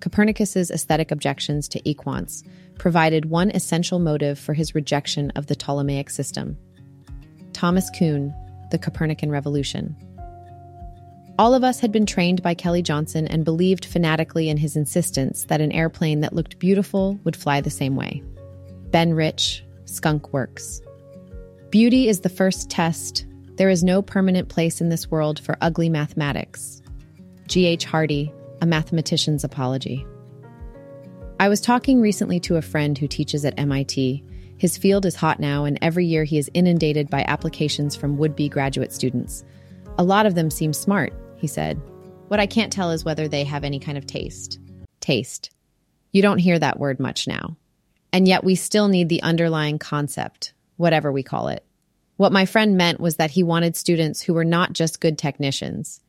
Copernicus's aesthetic objections to equants provided one essential motive for his rejection of the Ptolemaic system. Thomas Kuhn, The Copernican Revolution. All of us had been trained by Kelly Johnson and believed fanatically in his insistence that an airplane that looked beautiful would fly the same way. Ben Rich, Skunk Works. Beauty is the first test. There is no permanent place in this world for ugly mathematics. G.H. Hardy, A Mathematician's Apology. I was talking recently to a friend who teaches at MIT. His field is hot now, and every year he is inundated by applications from would be graduate students. A lot of them seem smart, he said. What I can't tell is whether they have any kind of taste. Taste. You don't hear that word much now. And yet we still need the underlying concept, whatever we call it. What my friend meant was that he wanted students who were not just good technicians,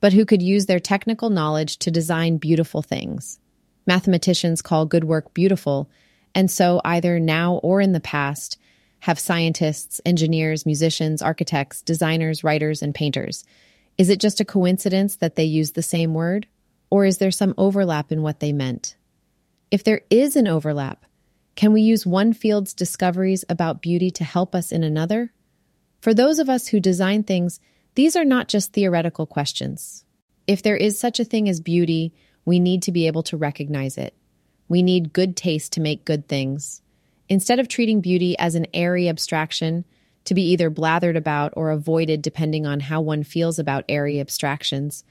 but who could use their technical knowledge to design beautiful things. Mathematicians call good work beautiful, and so either now or in the past have scientists, engineers, musicians, architects, designers, writers, and painters. Is it just a coincidence that they use the same word? Or is there some overlap in what they meant? If there is an overlap, can we use one field's discoveries about beauty to help us in another? For those of us who design things, these are not just theoretical questions. If there is such a thing as beauty, we need to be able to recognize it. We need good taste to make good things. Instead of treating beauty as an airy abstraction, to be either blathered about or avoided depending on how one feels about airy abstractions,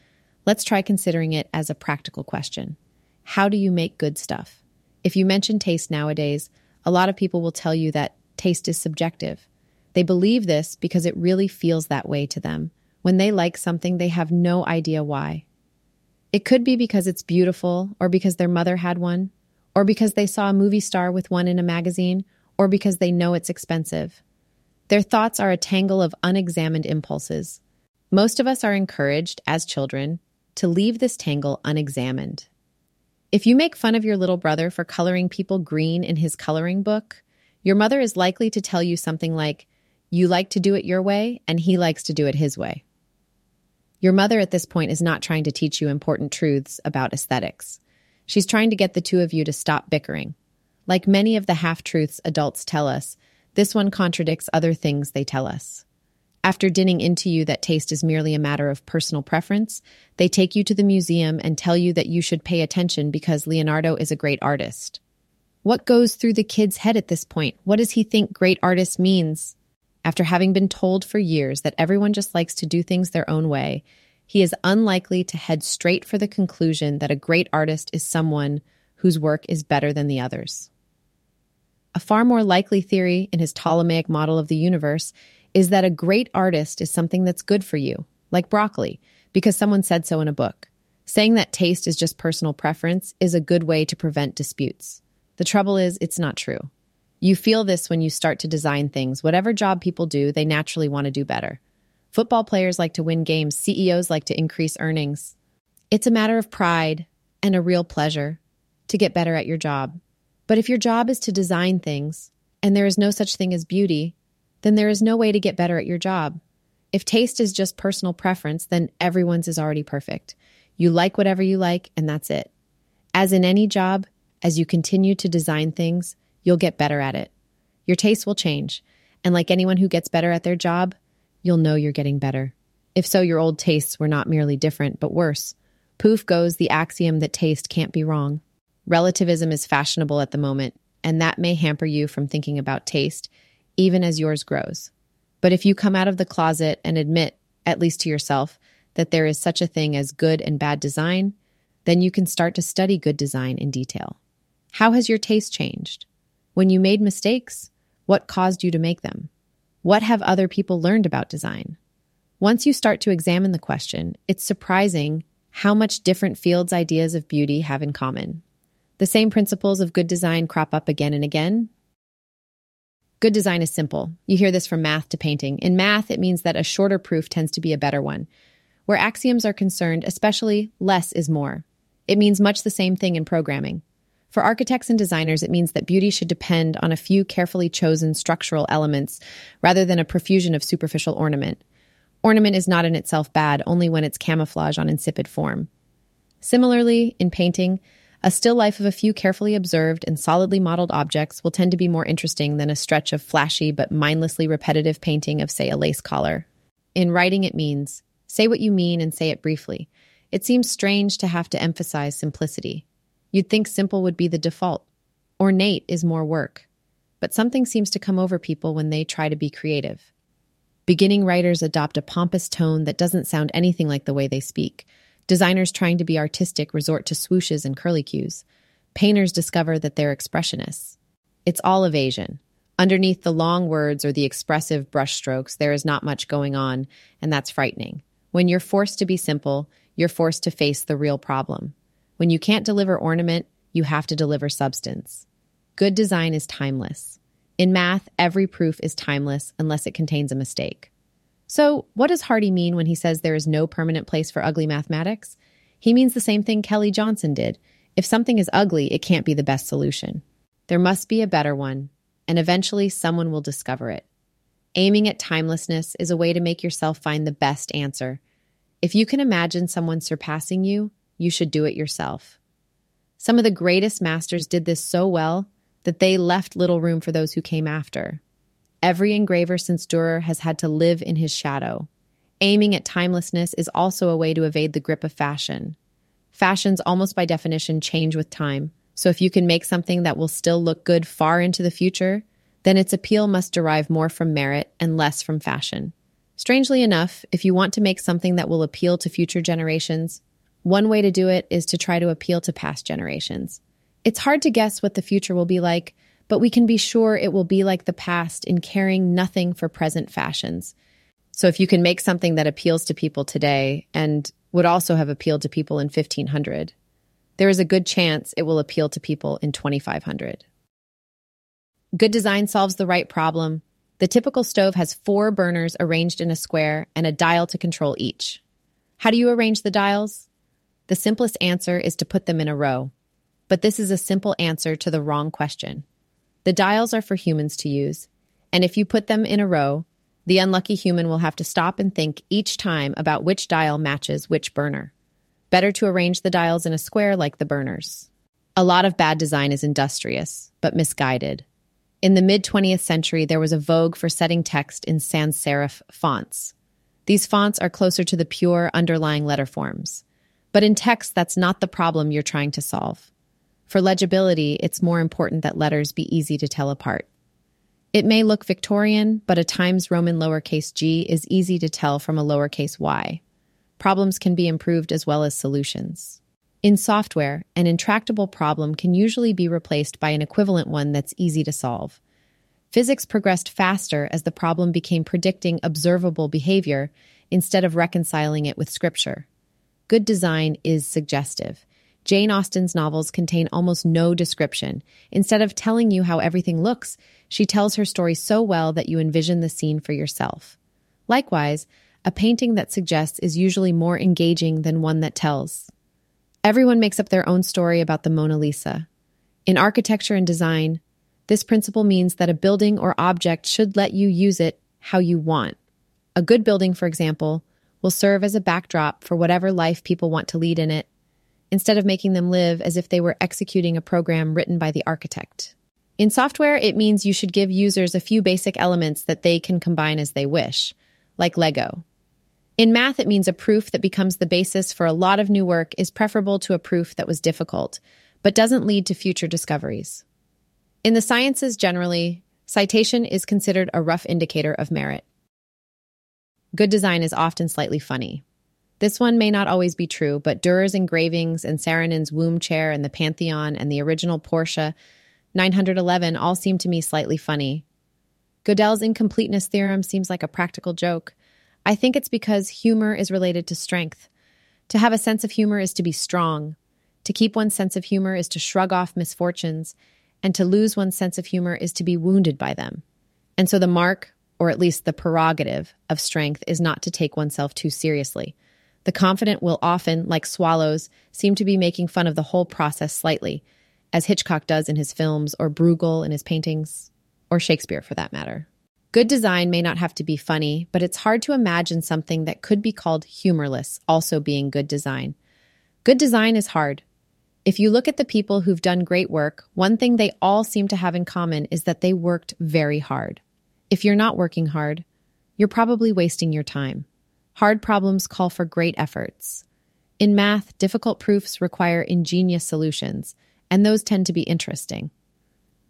let's try considering it as a practical question. How do you make good stuff? If you mention taste nowadays, a lot of people will tell you that taste is subjective. They believe this because it really feels that way to them. When they like something, they have no idea why. It could be because it's beautiful, or because their mother had one, or because they saw a movie star with one in a magazine, or because they know it's expensive. Their thoughts are a tangle of unexamined impulses. Most of us are encouraged, as children, to leave this tangle unexamined. If you make fun of your little brother for coloring people green in his coloring book, your mother is likely to tell you something like, You like to do it your way, and he likes to do it his way. Your mother at this point is not trying to teach you important truths about aesthetics. She's trying to get the two of you to stop bickering. Like many of the half truths adults tell us, this one contradicts other things they tell us. After dinning into you that taste is merely a matter of personal preference, they take you to the museum and tell you that you should pay attention because Leonardo is a great artist. What goes through the kid's head at this point? What does he think great artist means? After having been told for years that everyone just likes to do things their own way, he is unlikely to head straight for the conclusion that a great artist is someone whose work is better than the others. A far more likely theory in his Ptolemaic model of the universe is that a great artist is something that's good for you, like broccoli, because someone said so in a book. Saying that taste is just personal preference is a good way to prevent disputes. The trouble is, it's not true. You feel this when you start to design things. Whatever job people do, they naturally want to do better. Football players like to win games, CEOs like to increase earnings. It's a matter of pride and a real pleasure to get better at your job. But if your job is to design things, and there is no such thing as beauty, then there is no way to get better at your job. If taste is just personal preference, then everyone's is already perfect. You like whatever you like, and that's it. As in any job, as you continue to design things, you'll get better at it. Your tastes will change, and like anyone who gets better at their job, you'll know you're getting better. If so, your old tastes were not merely different, but worse. Poof goes the axiom that taste can't be wrong. Relativism is fashionable at the moment, and that may hamper you from thinking about taste, even as yours grows. But if you come out of the closet and admit, at least to yourself, that there is such a thing as good and bad design, then you can start to study good design in detail. How has your taste changed? When you made mistakes, what caused you to make them? What have other people learned about design? Once you start to examine the question, it's surprising how much different fields' ideas of beauty have in common. The same principles of good design crop up again and again. Good design is simple. You hear this from math to painting. In math, it means that a shorter proof tends to be a better one. Where axioms are concerned, especially less is more. It means much the same thing in programming. For architects and designers, it means that beauty should depend on a few carefully chosen structural elements rather than a profusion of superficial ornament. Ornament is not in itself bad, only when it's camouflage on insipid form. Similarly, in painting, A still life of a few carefully observed and solidly modeled objects will tend to be more interesting than a stretch of flashy but mindlessly repetitive painting of, say, a lace collar. In writing, it means say what you mean and say it briefly. It seems strange to have to emphasize simplicity. You'd think simple would be the default. Ornate is more work. But something seems to come over people when they try to be creative. Beginning writers adopt a pompous tone that doesn't sound anything like the way they speak. Designers trying to be artistic resort to swooshes and curlicues. Painters discover that they're expressionists. It's all evasion. Underneath the long words or the expressive brushstrokes, there is not much going on, and that's frightening. When you're forced to be simple, you're forced to face the real problem. When you can't deliver ornament, you have to deliver substance. Good design is timeless. In math, every proof is timeless unless it contains a mistake. So, what does Hardy mean when he says there is no permanent place for ugly mathematics? He means the same thing Kelly Johnson did. If something is ugly, it can't be the best solution. There must be a better one, and eventually someone will discover it. Aiming at timelessness is a way to make yourself find the best answer. If you can imagine someone surpassing you, you should do it yourself. Some of the greatest masters did this so well that they left little room for those who came after. Every engraver since Dürer has had to live in his shadow. Aiming at timelessness is also a way to evade the grip of fashion. Fashions, almost by definition, change with time. So if you can make something that will still look good far into the future, then its appeal must derive more from merit and less from fashion. Strangely enough, if you want to make something that will appeal to future generations, one way to do it is to try to appeal to past generations. It's hard to guess what the future will be like, but we can be sure it will be like the past in caring nothing for present fashions. So if you can make something that appeals to people today and would also have appealed to people in 1500, there is a good chance it will appeal to people in 2500. Good design solves the right problem. The typical stove has four burners arranged in a square and a dial to control each. How do you arrange the dials? The simplest answer is to put them in a row. But this is a simple answer to the wrong question. The dials are for humans to use, and if you put them in a row, the unlucky human will have to stop and think each time about which dial matches which burner. Better to arrange the dials in a square like the burners. A lot of bad design is industrious, but misguided. In the mid 20th century, there was a vogue for setting text in sans serif fonts. These fonts are closer to the pure underlying letter forms. But in text, that's not the problem you're trying to solve. For legibility, it's more important that letters be easy to tell apart. It may look Victorian, but a Times Roman lowercase g is easy to tell from a lowercase y. Problems can be improved as well as solutions. In software, an intractable problem can usually be replaced by an equivalent one that's easy to solve. Physics progressed faster as the problem became predicting observable behavior instead of reconciling it with scripture. Good design is suggestive. Jane Austen's novels contain almost no description. Instead of telling you how everything looks, she tells her story so well that you envision the scene for yourself. Likewise, a painting that suggests is usually more engaging than one that tells. Everyone makes up their own story about the Mona Lisa. In architecture and design, this principle means that a building or object should let you use it how you want. A good building, for example, will serve as a backdrop for whatever life people want to lead in it instead of making them live as if they were executing a program written by the architect. In software, it means you should give users a few basic elements that they can combine as they wish, like Lego. In math, it means a proof that becomes the basis for a lot of new work is preferable to a proof that was difficult, but doesn't lead to future discoveries. In the sciences generally, citation is considered a rough indicator of merit. Good design is often slightly funny. This one may not always be true, but Dürer's engravings and Saarinen's womb chair and the Pantheon and the original Porsche 911 all seem to me slightly funny. Gödel's incompleteness theorem seems like a practical joke. I think it's because humor is related to strength. To have a sense of humor is to be strong. To keep one's sense of humor is to shrug off misfortunes, and to lose one's sense of humor is to be wounded by them. And so the mark, or at least the prerogative, of strength is not to take oneself too seriously. The confident will often, like swallows, seem to be making fun of the whole process slightly, as Hitchcock does in his films, or Bruegel in his paintings, or Shakespeare for that matter. Good design may not have to be funny, but it's hard to imagine something that could be called humorless also being good design. Good design is hard. If you look at the people who've done great work, one thing they all seem to have in common is that they worked very hard. If you're not working hard, you're probably wasting your time. Hard problems call for great efforts. In math, difficult proofs require ingenious solutions, and those tend to be interesting.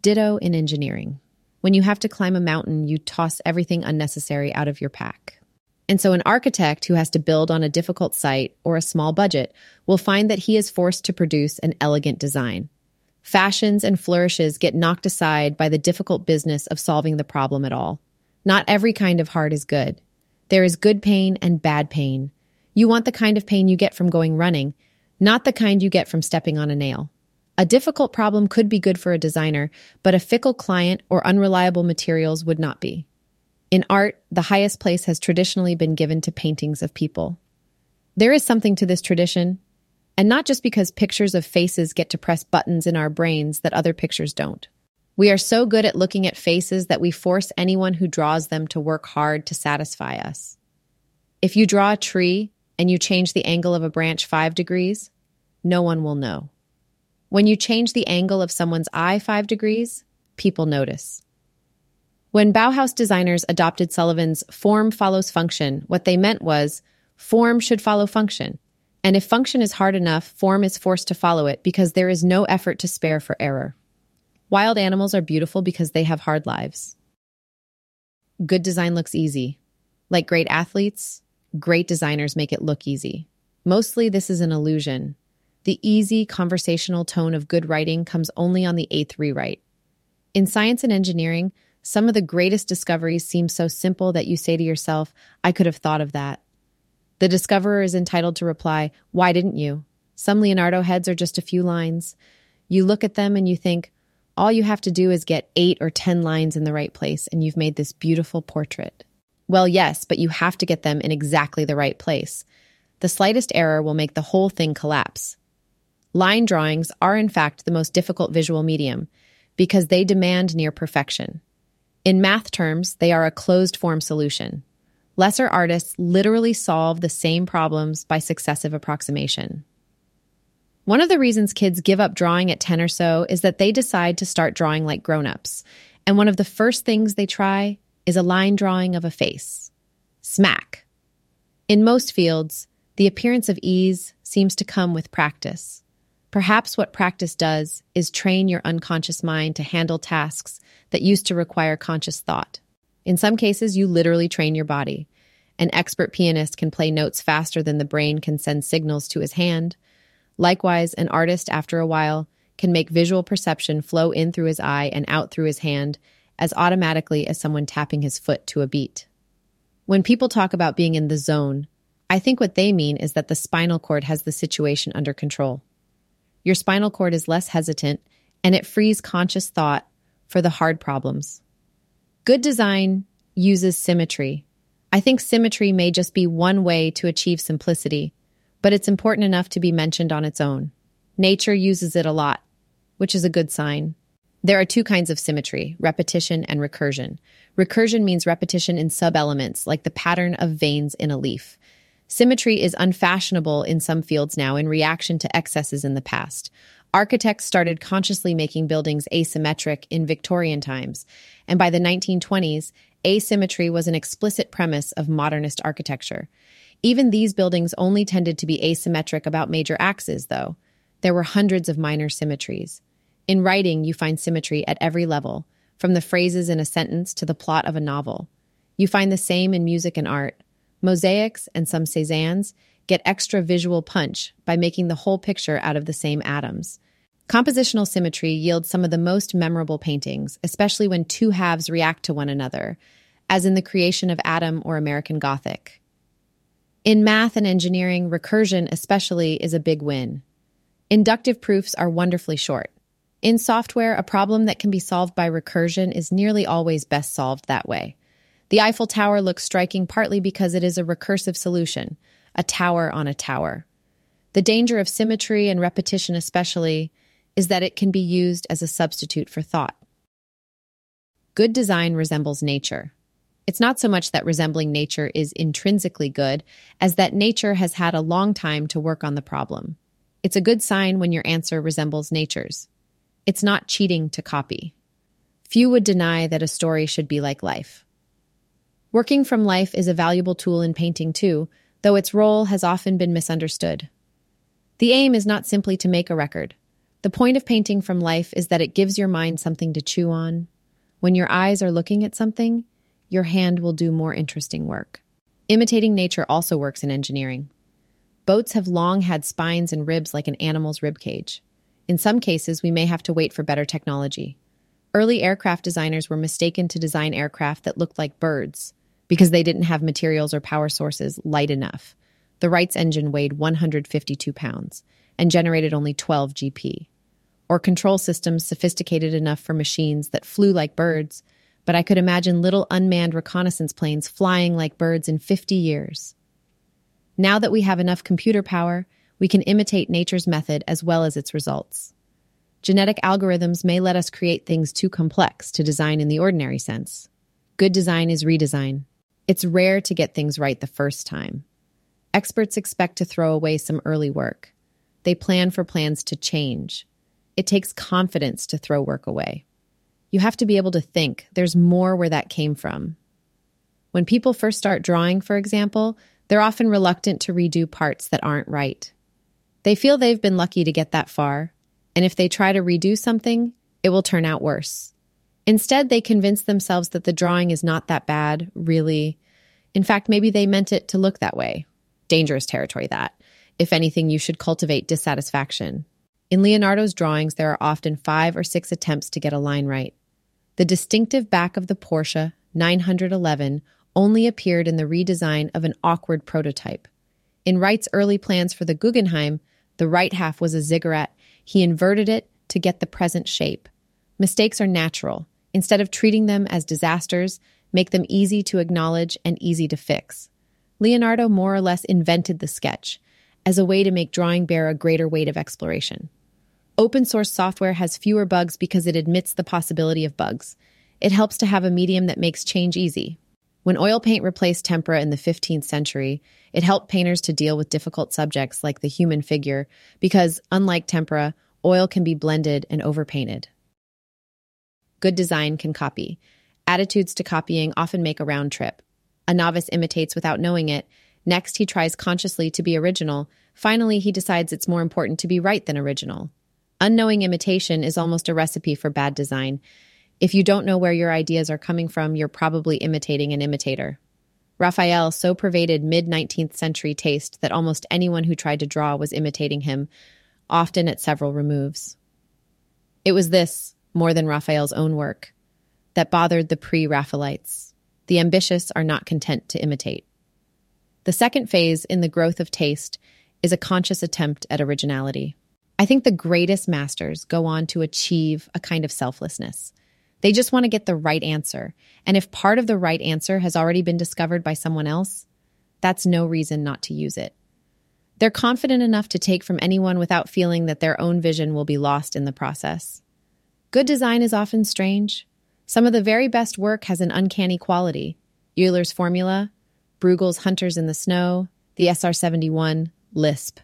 Ditto in engineering. When you have to climb a mountain, you toss everything unnecessary out of your pack. And so, an architect who has to build on a difficult site or a small budget will find that he is forced to produce an elegant design. Fashions and flourishes get knocked aside by the difficult business of solving the problem at all. Not every kind of heart is good. There is good pain and bad pain. You want the kind of pain you get from going running, not the kind you get from stepping on a nail. A difficult problem could be good for a designer, but a fickle client or unreliable materials would not be. In art, the highest place has traditionally been given to paintings of people. There is something to this tradition, and not just because pictures of faces get to press buttons in our brains that other pictures don't. We are so good at looking at faces that we force anyone who draws them to work hard to satisfy us. If you draw a tree and you change the angle of a branch five degrees, no one will know. When you change the angle of someone's eye five degrees, people notice. When Bauhaus designers adopted Sullivan's form follows function, what they meant was form should follow function. And if function is hard enough, form is forced to follow it because there is no effort to spare for error. Wild animals are beautiful because they have hard lives. Good design looks easy. Like great athletes, great designers make it look easy. Mostly, this is an illusion. The easy, conversational tone of good writing comes only on the eighth rewrite. In science and engineering, some of the greatest discoveries seem so simple that you say to yourself, I could have thought of that. The discoverer is entitled to reply, Why didn't you? Some Leonardo heads are just a few lines. You look at them and you think, all you have to do is get eight or 10 lines in the right place, and you've made this beautiful portrait. Well, yes, but you have to get them in exactly the right place. The slightest error will make the whole thing collapse. Line drawings are, in fact, the most difficult visual medium because they demand near perfection. In math terms, they are a closed form solution. Lesser artists literally solve the same problems by successive approximation. One of the reasons kids give up drawing at 10 or so is that they decide to start drawing like grown-ups. And one of the first things they try is a line drawing of a face. Smack. In most fields, the appearance of ease seems to come with practice. Perhaps what practice does is train your unconscious mind to handle tasks that used to require conscious thought. In some cases, you literally train your body. An expert pianist can play notes faster than the brain can send signals to his hand, Likewise, an artist, after a while, can make visual perception flow in through his eye and out through his hand as automatically as someone tapping his foot to a beat. When people talk about being in the zone, I think what they mean is that the spinal cord has the situation under control. Your spinal cord is less hesitant and it frees conscious thought for the hard problems. Good design uses symmetry. I think symmetry may just be one way to achieve simplicity but it's important enough to be mentioned on its own. Nature uses it a lot, which is a good sign. There are two kinds of symmetry repetition and recursion. Recursion means repetition in sub-elements, like the pattern of veins in a leaf. Symmetry is unfashionable in some fields now in reaction to excesses in the past. Architects started consciously making buildings asymmetric in Victorian times, and by the 1920s, asymmetry was an explicit premise of modernist architecture. Even these buildings only tended to be asymmetric about major axes, though. There were hundreds of minor symmetries. In writing, you find symmetry at every level, from the phrases in a sentence to the plot of a novel. You find the same in music and art. Mosaics and some Cezannes get extra visual punch by making the whole picture out of the same atoms. Compositional symmetry yields some of the most memorable paintings, especially when two halves react to one another, as in the creation of Adam or American Gothic. In math and engineering, recursion especially is a big win. Inductive proofs are wonderfully short. In software, a problem that can be solved by recursion is nearly always best solved that way. The Eiffel Tower looks striking partly because it is a recursive solution, a tower on a tower. The danger of symmetry and repetition, especially, is that it can be used as a substitute for thought. Good design resembles nature. It's not so much that resembling nature is intrinsically good as that nature has had a long time to work on the problem. It's a good sign when your answer resembles nature's. It's not cheating to copy. Few would deny that a story should be like life. Working from life is a valuable tool in painting too, though its role has often been misunderstood. The aim is not simply to make a record. The point of painting from life is that it gives your mind something to chew on. When your eyes are looking at something, your hand will do more interesting work. Imitating nature also works in engineering. Boats have long had spines and ribs like an animal's rib cage. In some cases, we may have to wait for better technology. Early aircraft designers were mistaken to design aircraft that looked like birds because they didn't have materials or power sources light enough. The Wright's engine weighed 152 pounds and generated only 12 GP. Or control systems sophisticated enough for machines that flew like birds, but I could imagine little unmanned reconnaissance planes flying like birds in 50 years. Now that we have enough computer power, we can imitate nature's method as well as its results. Genetic algorithms may let us create things too complex to design in the ordinary sense. Good design is redesign. It's rare to get things right the first time. Experts expect to throw away some early work. They plan for plans to change. It takes confidence to throw work away. You have to be able to think there's more where that came from. When people first start drawing, for example, they're often reluctant to redo parts that aren't right. They feel they've been lucky to get that far, and if they try to redo something, it will turn out worse. Instead, they convince themselves that the drawing is not that bad, really. In fact, maybe they meant it to look that way. Dangerous territory, that. If anything, you should cultivate dissatisfaction. In Leonardo's drawings, there are often five or six attempts to get a line right. The distinctive back of the Porsche 911 only appeared in the redesign of an awkward prototype. In Wright's early plans for the Guggenheim, the right half was a ziggurat. He inverted it to get the present shape. Mistakes are natural. Instead of treating them as disasters, make them easy to acknowledge and easy to fix. Leonardo more or less invented the sketch as a way to make drawing bear a greater weight of exploration. Open source software has fewer bugs because it admits the possibility of bugs. It helps to have a medium that makes change easy. When oil paint replaced tempera in the 15th century, it helped painters to deal with difficult subjects like the human figure because, unlike tempera, oil can be blended and overpainted. Good design can copy. Attitudes to copying often make a round trip. A novice imitates without knowing it. Next, he tries consciously to be original. Finally, he decides it's more important to be right than original. Unknowing imitation is almost a recipe for bad design. If you don't know where your ideas are coming from, you're probably imitating an imitator. Raphael so pervaded mid 19th century taste that almost anyone who tried to draw was imitating him, often at several removes. It was this, more than Raphael's own work, that bothered the pre Raphaelites. The ambitious are not content to imitate. The second phase in the growth of taste is a conscious attempt at originality. I think the greatest masters go on to achieve a kind of selflessness they just want to get the right answer. And if part of the right answer has already been discovered by someone else, that's no reason not to use it. They're confident enough to take from anyone without feeling that their own vision will be lost in the process. Good design is often strange. Some of the very best work has an uncanny quality. Euler's formula, Bruegel's Hunters in the Snow, the SR 71, Lisp.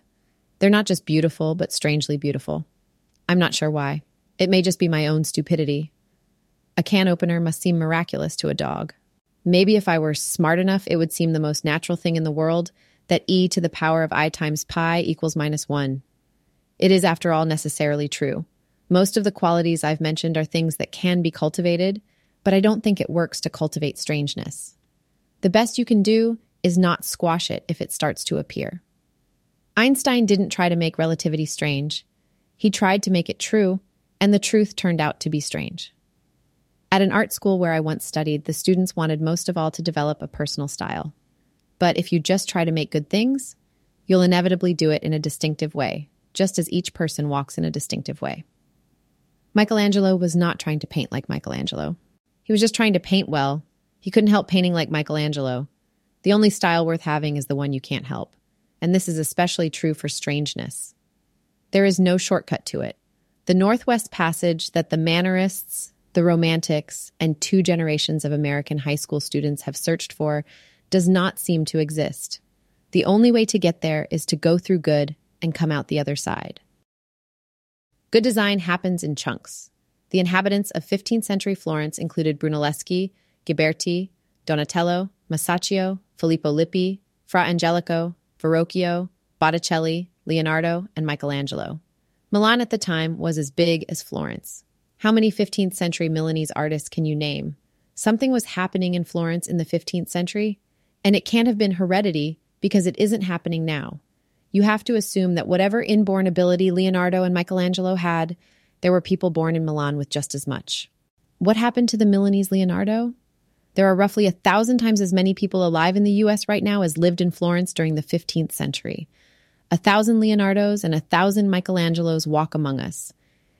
They're not just beautiful, but strangely beautiful. I'm not sure why. It may just be my own stupidity. A can opener must seem miraculous to a dog. Maybe if I were smart enough, it would seem the most natural thing in the world that e to the power of i times pi equals minus 1. It is, after all, necessarily true. Most of the qualities I've mentioned are things that can be cultivated, but I don't think it works to cultivate strangeness. The best you can do is not squash it if it starts to appear. Einstein didn't try to make relativity strange. He tried to make it true, and the truth turned out to be strange. At an art school where I once studied, the students wanted most of all to develop a personal style. But if you just try to make good things, you'll inevitably do it in a distinctive way, just as each person walks in a distinctive way. Michelangelo was not trying to paint like Michelangelo. He was just trying to paint well. He couldn't help painting like Michelangelo. The only style worth having is the one you can't help. And this is especially true for strangeness. There is no shortcut to it. The Northwest Passage that the Mannerists the Romantics, and two generations of American high school students have searched for does not seem to exist. The only way to get there is to go through good and come out the other side. Good design happens in chunks. The inhabitants of 15th century Florence included Brunelleschi, Ghiberti, Donatello, Masaccio, Filippo Lippi, Fra Angelico, Verrocchio, Botticelli, Leonardo, and Michelangelo. Milan at the time was as big as Florence. How many 15th century Milanese artists can you name? Something was happening in Florence in the 15th century, and it can't have been heredity because it isn't happening now. You have to assume that whatever inborn ability Leonardo and Michelangelo had, there were people born in Milan with just as much. What happened to the Milanese Leonardo? There are roughly a thousand times as many people alive in the US right now as lived in Florence during the 15th century. A thousand Leonardos and a thousand Michelangelos walk among us.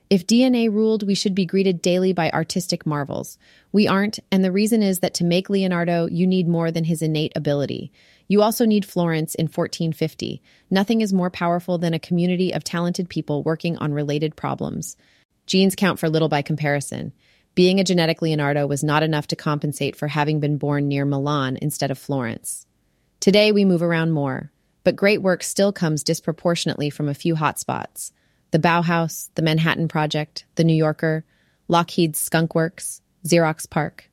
If DNA ruled, we should be greeted daily by artistic marvels. We aren't, and the reason is that to make Leonardo, you need more than his innate ability. You also need Florence in 1450. Nothing is more powerful than a community of talented people working on related problems. Genes count for little by comparison. Being a genetic Leonardo was not enough to compensate for having been born near Milan instead of Florence. Today, we move around more, but great work still comes disproportionately from a few hotspots the Bauhaus, the Manhattan Project, the New Yorker, Lockheed's Skunk Works, Xerox PARC.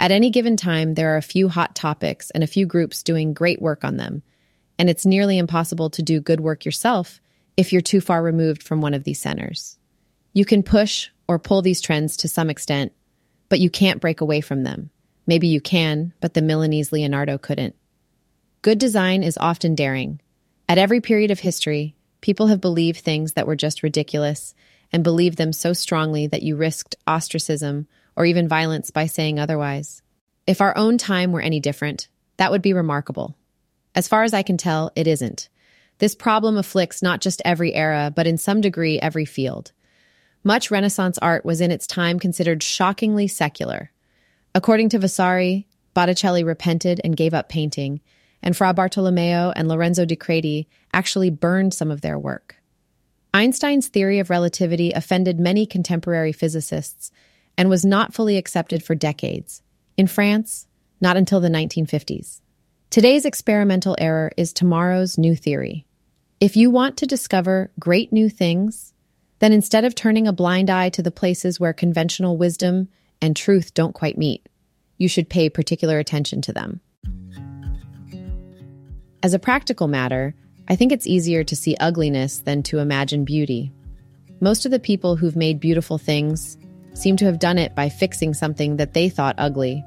At any given time, there are a few hot topics and a few groups doing great work on them, and it's nearly impossible to do good work yourself if you're too far removed from one of these centers. You can push or pull these trends to some extent, but you can't break away from them. Maybe you can, but the Milanese Leonardo couldn't. Good design is often daring. At every period of history, People have believed things that were just ridiculous and believed them so strongly that you risked ostracism or even violence by saying otherwise. If our own time were any different, that would be remarkable. As far as I can tell, it isn't. This problem afflicts not just every era, but in some degree every field. Much Renaissance art was in its time considered shockingly secular. According to Vasari, Botticelli repented and gave up painting, and Fra Bartolomeo and Lorenzo di Credi actually burned some of their work. Einstein's theory of relativity offended many contemporary physicists and was not fully accepted for decades. In France, not until the 1950s. Today's experimental error is tomorrow's new theory. If you want to discover great new things, then instead of turning a blind eye to the places where conventional wisdom and truth don't quite meet, you should pay particular attention to them. As a practical matter, I think it's easier to see ugliness than to imagine beauty. Most of the people who've made beautiful things seem to have done it by fixing something that they thought ugly.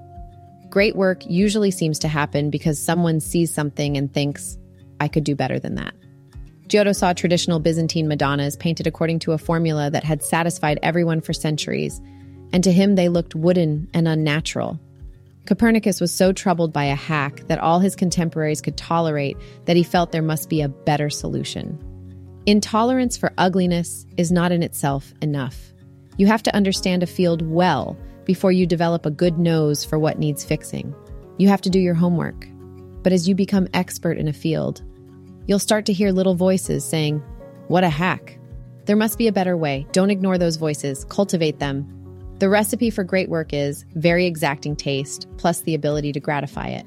Great work usually seems to happen because someone sees something and thinks, I could do better than that. Giotto saw traditional Byzantine Madonnas painted according to a formula that had satisfied everyone for centuries, and to him they looked wooden and unnatural. Copernicus was so troubled by a hack that all his contemporaries could tolerate that he felt there must be a better solution. Intolerance for ugliness is not in itself enough. You have to understand a field well before you develop a good nose for what needs fixing. You have to do your homework. But as you become expert in a field, you'll start to hear little voices saying, What a hack! There must be a better way. Don't ignore those voices, cultivate them, the recipe for great work is very exacting taste plus the ability to gratify it.